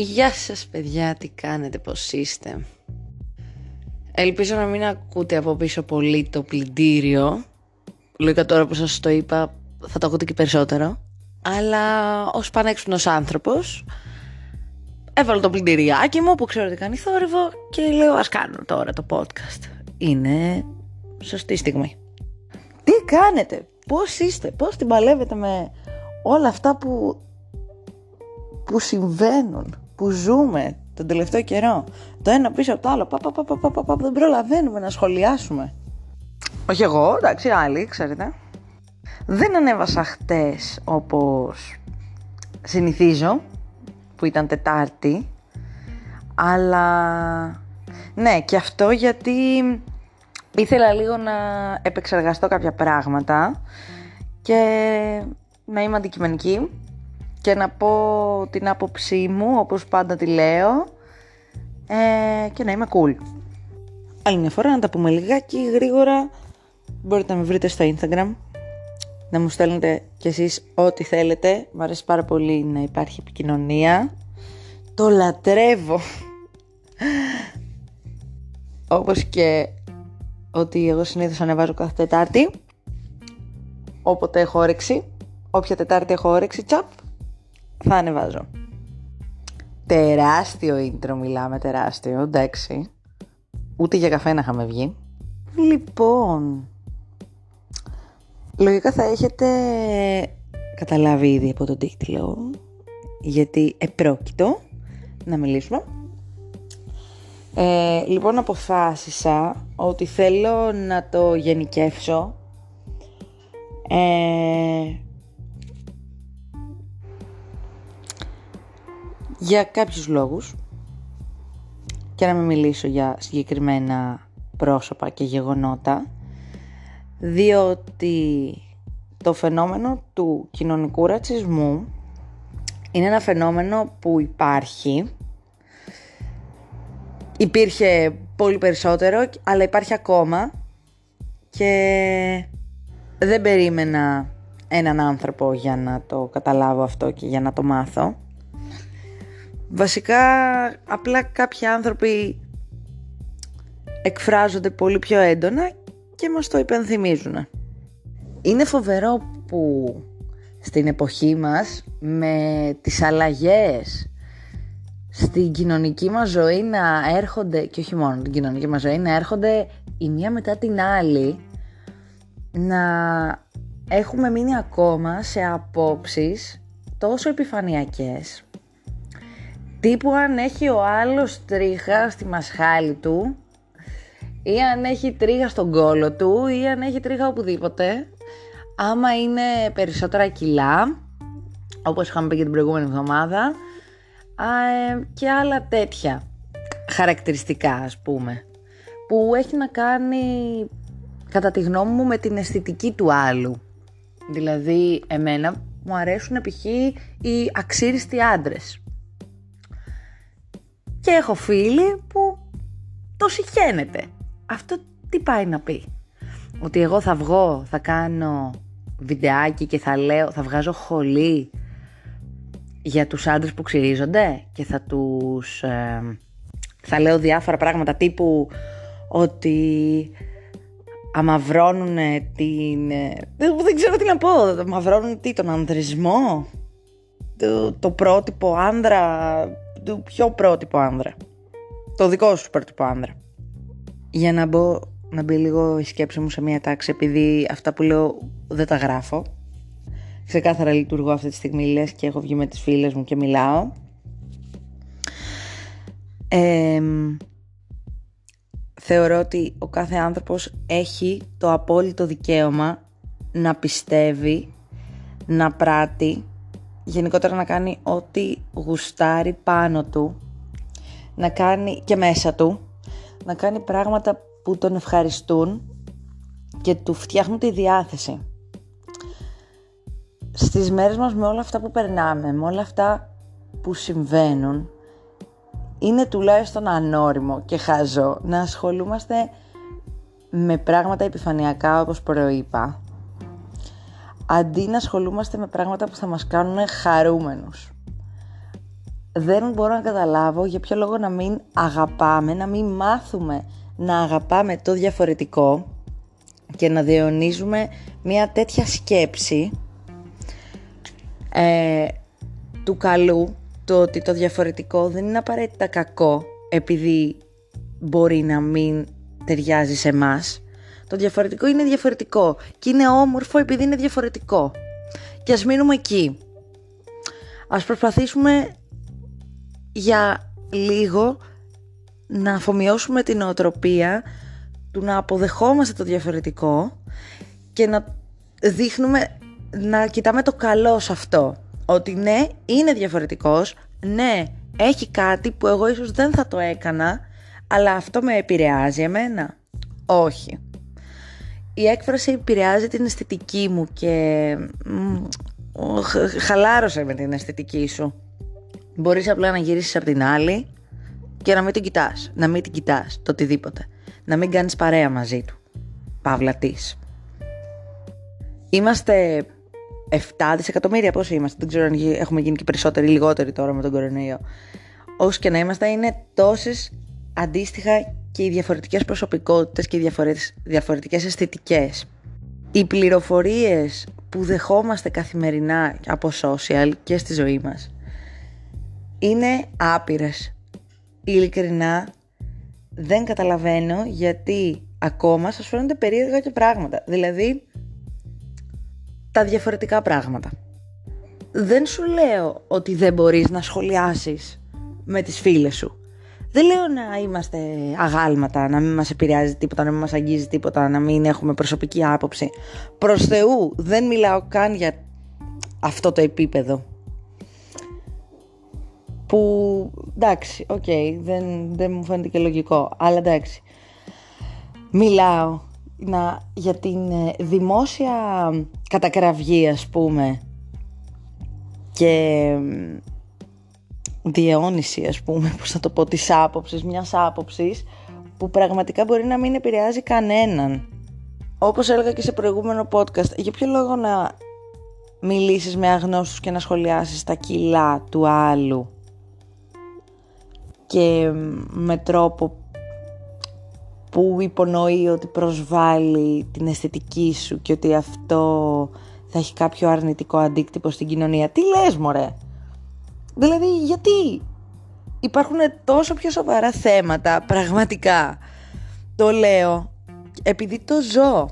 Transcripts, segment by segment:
Γεια σας παιδιά, τι κάνετε, πώς είστε; Ελπίζω να μην ακούτε από πίσω πολύ το πλυντήριο. Λογικά τώρα που σας το είπα θα το ακούτε και περισσότερο. Αλλά ως πανέξυπνος άνθρωπος έβαλα το πλυντηριάκι μου που ξέρω ότι κάνει θόρυβο και λέω ας κάνω τώρα το podcast. Είναι σωστή στιγμή. Τι κάνετε, πώς είστε, πώς την παλεύετε με όλα αυτά που, που συμβαίνουν; Που ζούμε τον τελευταίο καιρό. Το ένα πίσω από το άλλο. Πα, πα, πα, πα, πα, δεν προλαβαίνουμε να σχολιάσουμε. Όχι εγώ, εντάξει, άλλοι, ξέρετε. Δεν ανέβασα χτες όπως συνηθίζω, που ήταν Τετάρτη, αλλά ναι, και αυτό γιατί ήθελα λίγο να επεξεργαστώ κάποια πράγματα και να είμαι αντικειμενική και να πω την άποψή μου όπως πάντα τη λέω ε, και να είμαι cool. Άλλη μια φορά να τα πούμε λιγάκι γρήγορα. Μπορείτε να με βρείτε στο Instagram. Να μου στέλνετε κι εσείς ό,τι θέλετε. Μου αρέσει πάρα πολύ να υπάρχει επικοινωνία. Το λατρεύω. Όπως και ότι εγώ συνήθως ανεβάζω κάθε Τετάρτη. Όποτε έχω όρεξη όποια Τετάρτη έχω όρεξη τσαπ θα ανεβάζω. Τεράστιο intro μιλάμε, τεράστιο, εντάξει. Ούτε για καφέ να είχαμε βγει. Λοιπόν, λογικά θα έχετε καταλάβει ήδη από τον τίτλο, γιατί επρόκειτο να μιλήσουμε. Ε, λοιπόν, αποφάσισα ότι θέλω να το γενικεύσω ε, για κάποιους λόγους και να μην μιλήσω για συγκεκριμένα πρόσωπα και γεγονότα διότι το φαινόμενο του κοινωνικού ρατσισμού είναι ένα φαινόμενο που υπάρχει. Υπήρχε πολύ περισσότερο αλλά υπάρχει ακόμα και δεν περίμενα έναν άνθρωπο για να το καταλάβω αυτό και για να το μάθω Βασικά απλά κάποιοι άνθρωποι εκφράζονται πολύ πιο έντονα και μας το υπενθυμίζουν. Είναι φοβερό που στην εποχή μας με τις αλλαγές στην κοινωνική μας ζωή να έρχονται και όχι μόνο την κοινωνική μας ζωή να έρχονται η μία μετά την άλλη να έχουμε μείνει ακόμα σε απόψεις τόσο επιφανειακές Τύπου αν έχει ο άλλος τρίχα στη μασχάλη του ή αν έχει τρίχα στον κόλο του ή αν έχει τρίχα οπουδήποτε άμα είναι περισσότερα κιλά όπως είχαμε πει και την προηγούμενη εβδομάδα ε, και άλλα τέτοια χαρακτηριστικά ας πούμε που έχει να κάνει κατά τη γνώμη μου με την αισθητική του άλλου δηλαδή εμένα μου αρέσουν π.χ. οι αξίριστοι άντρες και έχω φίλοι που το συχαίνεται. Αυτό τι πάει να πει; Ότι εγώ θα βγω, θα κάνω βιντεάκι και θα λέω, θα βγάζω χολή για τους άντρες που ξυρίζονται και θα τους... Ε, θα λέω διάφορα πράγματα τύπου ότι αμαυρώνουν την... Ε, δεν ξέρω τι να πω, αμαυρώνουν τι, τον ανδρισμό, το, το πρότυπο άνδρα του πιο πρότυπο άνδρα. Το δικό σου πρότυπο άνδρα. Για να μπω, να μπει λίγο η σκέψη μου σε μια τάξη, επειδή αυτά που λέω δεν τα γράφω. Ξεκάθαρα λειτουργώ αυτή τη στιγμή, λες και έχω βγει με τις φίλες μου και μιλάω. θεωρώ ότι ο κάθε άνθρωπος έχει το απόλυτο δικαίωμα να πιστεύει, να πράττει γενικότερα να κάνει ό,τι γουστάρει πάνω του, να κάνει και μέσα του, να κάνει πράγματα που τον ευχαριστούν και του φτιάχνουν τη διάθεση. Στις μέρες μας με όλα αυτά που περνάμε, με όλα αυτά που συμβαίνουν, είναι τουλάχιστον ανώριμο και χαζό να ασχολούμαστε με πράγματα επιφανειακά όπως προείπα αντί να ασχολούμαστε με πράγματα που θα μας κάνουν χαρούμενους. δεν μπορώ να καταλάβω για ποιο λόγο να μην αγαπάμε, να μην μάθουμε να αγαπάμε το διαφορετικό και να διαιωνίζουμε μια τέτοια σκέψη ε, του καλού, το ότι το διαφορετικό δεν είναι απαραίτητα κακό επειδή μπορεί να μην ταιριάζει σε εμάς. Το διαφορετικό είναι διαφορετικό και είναι όμορφο επειδή είναι διαφορετικό. Και ας μείνουμε εκεί. Ας προσπαθήσουμε για λίγο να αφομοιώσουμε την οτροπία του να αποδεχόμαστε το διαφορετικό και να δείχνουμε, να κοιτάμε το καλό σε αυτό. Ότι ναι, είναι διαφορετικός, ναι, έχει κάτι που εγώ ίσως δεν θα το έκανα, αλλά αυτό με επηρεάζει εμένα. Όχι. Η έκφραση επηρεάζει την αισθητική μου και χαλάρωσε με την αισθητική σου. Μπορείς απλά να γυρίσεις από την άλλη και να μην την κοιτάς, να μην την κοιτάς, το οτιδήποτε. Να μην κάνεις παρέα μαζί του. Παύλα της. Είμαστε 7 δισεκατομμύρια, πόσο είμαστε, δεν ξέρω αν έχουμε γίνει και περισσότεροι ή λιγότεροι τώρα με τον κορονοϊό. Όσο και να είμαστε, είναι τόσες αντίστοιχα και οι διαφορετικές προσωπικότητες και οι διαφορετικές αισθητικές. Οι πληροφορίες που δεχόμαστε καθημερινά από social και στη ζωή μας είναι άπειρες. Ειλικρινά δεν καταλαβαίνω γιατί ακόμα σας φαίνονται περίεργα και πράγματα. Δηλαδή τα διαφορετικά πράγματα. Δεν σου λέω ότι δεν μπορείς να σχολιάσεις με τις φίλες σου. Δεν λέω να είμαστε αγάλματα, να μην μας επηρεάζει τίποτα, να μην μας αγγίζει τίποτα, να μην έχουμε προσωπική άποψη. Προς Θεού δεν μιλάω καν για αυτό το επίπεδο. Που εντάξει, OK, okay, δεν, δεν μου φαίνεται και λογικό, αλλά εντάξει. Μιλάω να, για την ε, δημόσια κατακραυγή ας πούμε και διαιώνιση ας πούμε, πώς θα το πω, της άποψης, μιας άποψης που πραγματικά μπορεί να μην επηρεάζει κανέναν. Όπως έλεγα και σε προηγούμενο podcast, για ποιο λόγο να μιλήσεις με αγνώστους και να σχολιάσεις τα κιλά του άλλου και με τρόπο που υπονοεί ότι προσβάλλει την αισθητική σου και ότι αυτό θα έχει κάποιο αρνητικό αντίκτυπο στην κοινωνία. Τι λες μωρέ! Δηλαδή γιατί υπάρχουν τόσο πιο σοβαρά θέματα πραγματικά. Το λέω επειδή το ζω.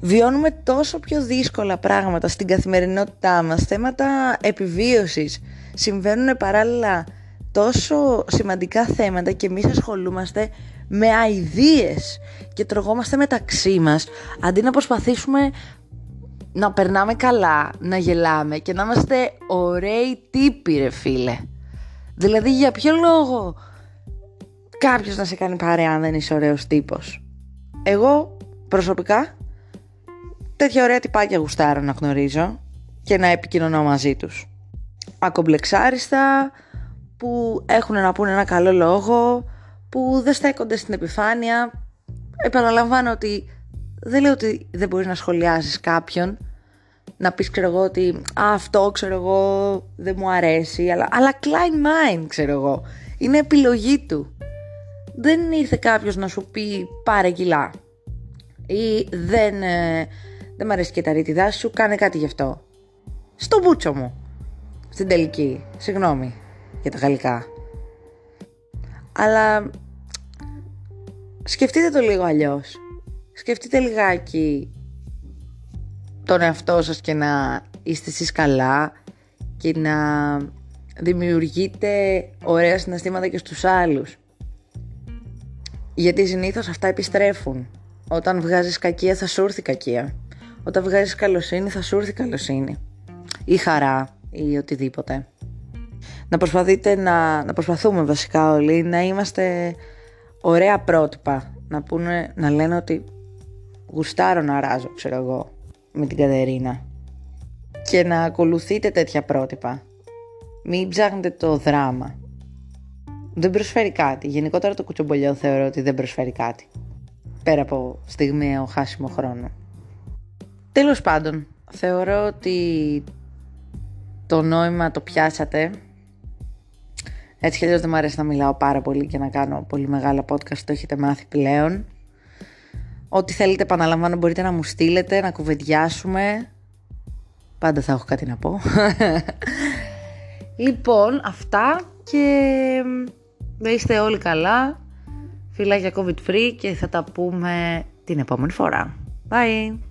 Βιώνουμε τόσο πιο δύσκολα πράγματα στην καθημερινότητά μας, θέματα επιβίωσης. Συμβαίνουν παράλληλα τόσο σημαντικά θέματα και εμείς ασχολούμαστε με αηδίες και τρογόμαστε μεταξύ μας αντί να προσπαθήσουμε να περνάμε καλά, να γελάμε και να είμαστε ωραίοι τύποι ρε φίλε. Δηλαδή για ποιο λόγο κάποιος να σε κάνει παρέα αν δεν είσαι ωραίος τύπος; Εγώ προσωπικά τέτοια ωραία τυπάκια γουστάρω να γνωρίζω και να επικοινωνώ μαζί τους. Ακομπλεξάριστα που έχουν να πούνε ένα καλό λόγο, που δεν στέκονται στην επιφάνεια. Επαναλαμβάνω ότι δεν λέω ότι δεν μπορείς να σχολιάσεις κάποιον, να πεις ξέρω εγώ ότι αυτό ξέρω εγώ δεν μου αρέσει, αλλά, αλλά Klein Mind ξέρω εγώ. Είναι επιλογή του. Δεν ήρθε κάποιος να σου πει πάρε κιλά ή δεν, ε, δεν μου αρέσει και τα ρήτιδά σου, κάνε κάτι γι' αυτό. Στο μπούτσο μου. Στην τελική. Συγγνώμη για τα γαλλικά. Αλλά σκεφτείτε το λίγο αλλιώς. Σκεφτείτε λιγάκι τον εαυτό σας και να είστε εσείς καλά και να δημιουργείτε ωραία συναισθήματα και στους άλλους. Γιατί συνήθως αυτά επιστρέφουν. Όταν βγάζεις κακία θα σου έρθει κακία. Όταν βγάζεις καλοσύνη θα σου έρθει καλοσύνη. Ή χαρά ή οτιδήποτε. Να προσπαθείτε να, να προσπαθούμε βασικά όλοι να είμαστε ωραία πρότυπα. Να, πούνε, να λένε ότι γουστάρω να ράζω, ξέρω εγώ με την Κατερίνα και να ακολουθείτε τέτοια πρότυπα. Μην ψάχνετε το δράμα. Δεν προσφέρει κάτι. Γενικότερα το κουτσομπολιό θεωρώ ότι δεν προσφέρει κάτι. Πέρα από στιγμιαίο χάσιμο χρόνο. Τέλος πάντων, θεωρώ ότι το νόημα το πιάσατε Έτσι κι αλλιώς δεν μου αρέσει να μιλάω πάρα πολύ και να κάνω πολύ μεγάλα podcast, το έχετε μάθει πλέον. Ό,τι θέλετε επαναλαμβάνω μπορείτε να μου στείλετε, να κουβεντιάσουμε. Πάντα θα έχω κάτι να πω. λοιπόν, αυτά και να είστε όλοι καλά. Φιλάκια COVID free και θα τα πούμε την επόμενη φορά. Bye!